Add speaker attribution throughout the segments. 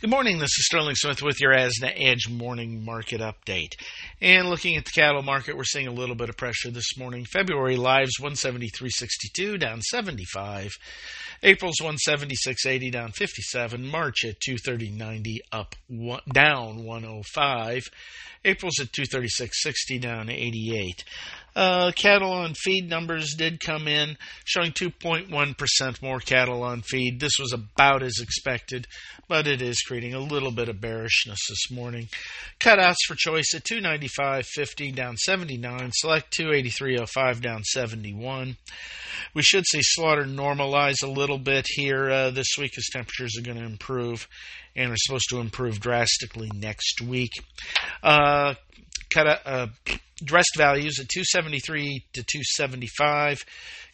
Speaker 1: Good morning. This is Sterling Smith with your Asna Edge morning market update. And looking at the cattle market, we're seeing a little bit of pressure this morning. February lives 173.62 down 75. April's 176.80 down 57. March at 230.90 up one, down 105. April's at 236.60 down 88. Uh, cattle on feed numbers did come in, showing 2.1% more cattle on feed. This was about as expected, but it is creating a little bit of bearishness this morning. Cutouts for choice at 295.50 down 79, select 283.05 down 71. We should see slaughter normalize a little bit here uh, this week as temperatures are going to improve and are supposed to improve drastically next week. Uh, cut uh, dressed values at 273 to 275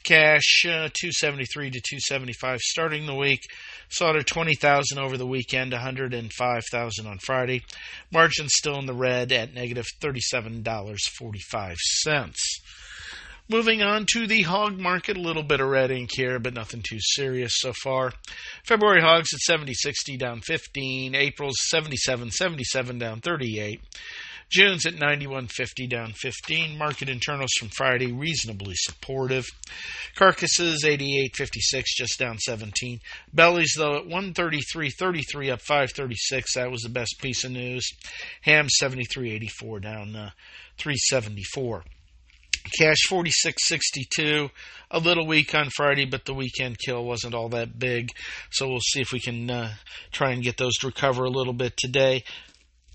Speaker 1: cash uh, 273 to 275 starting the week. Slaughter 20,000 over the weekend 105,000 on Friday. Margin still in the red at negative $37.45 Moving on to the hog market, a little bit of red ink here, but nothing too serious so far. February hogs at 70.60 down 15, April's 77.77 down 38. June's at 91.50 down 15. Market internals from Friday reasonably supportive. Carcasses 88.56 just down 17. Bellies though at 133.33 up 5.36. That was the best piece of news. Ham 73.84 down uh, 374. Cash 46.62, a little weak on Friday, but the weekend kill wasn't all that big. So we'll see if we can uh, try and get those to recover a little bit today.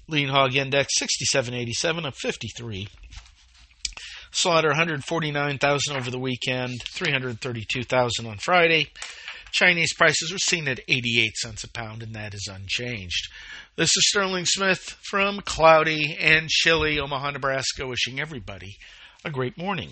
Speaker 1: Lean hog index 6787 of 53. Slaughter 149,000 over the weekend, 332,000 on Friday. Chinese prices were seen at 88 cents a pound, and that is unchanged. This is Sterling Smith from cloudy and chilly Omaha, Nebraska, wishing everybody a great morning.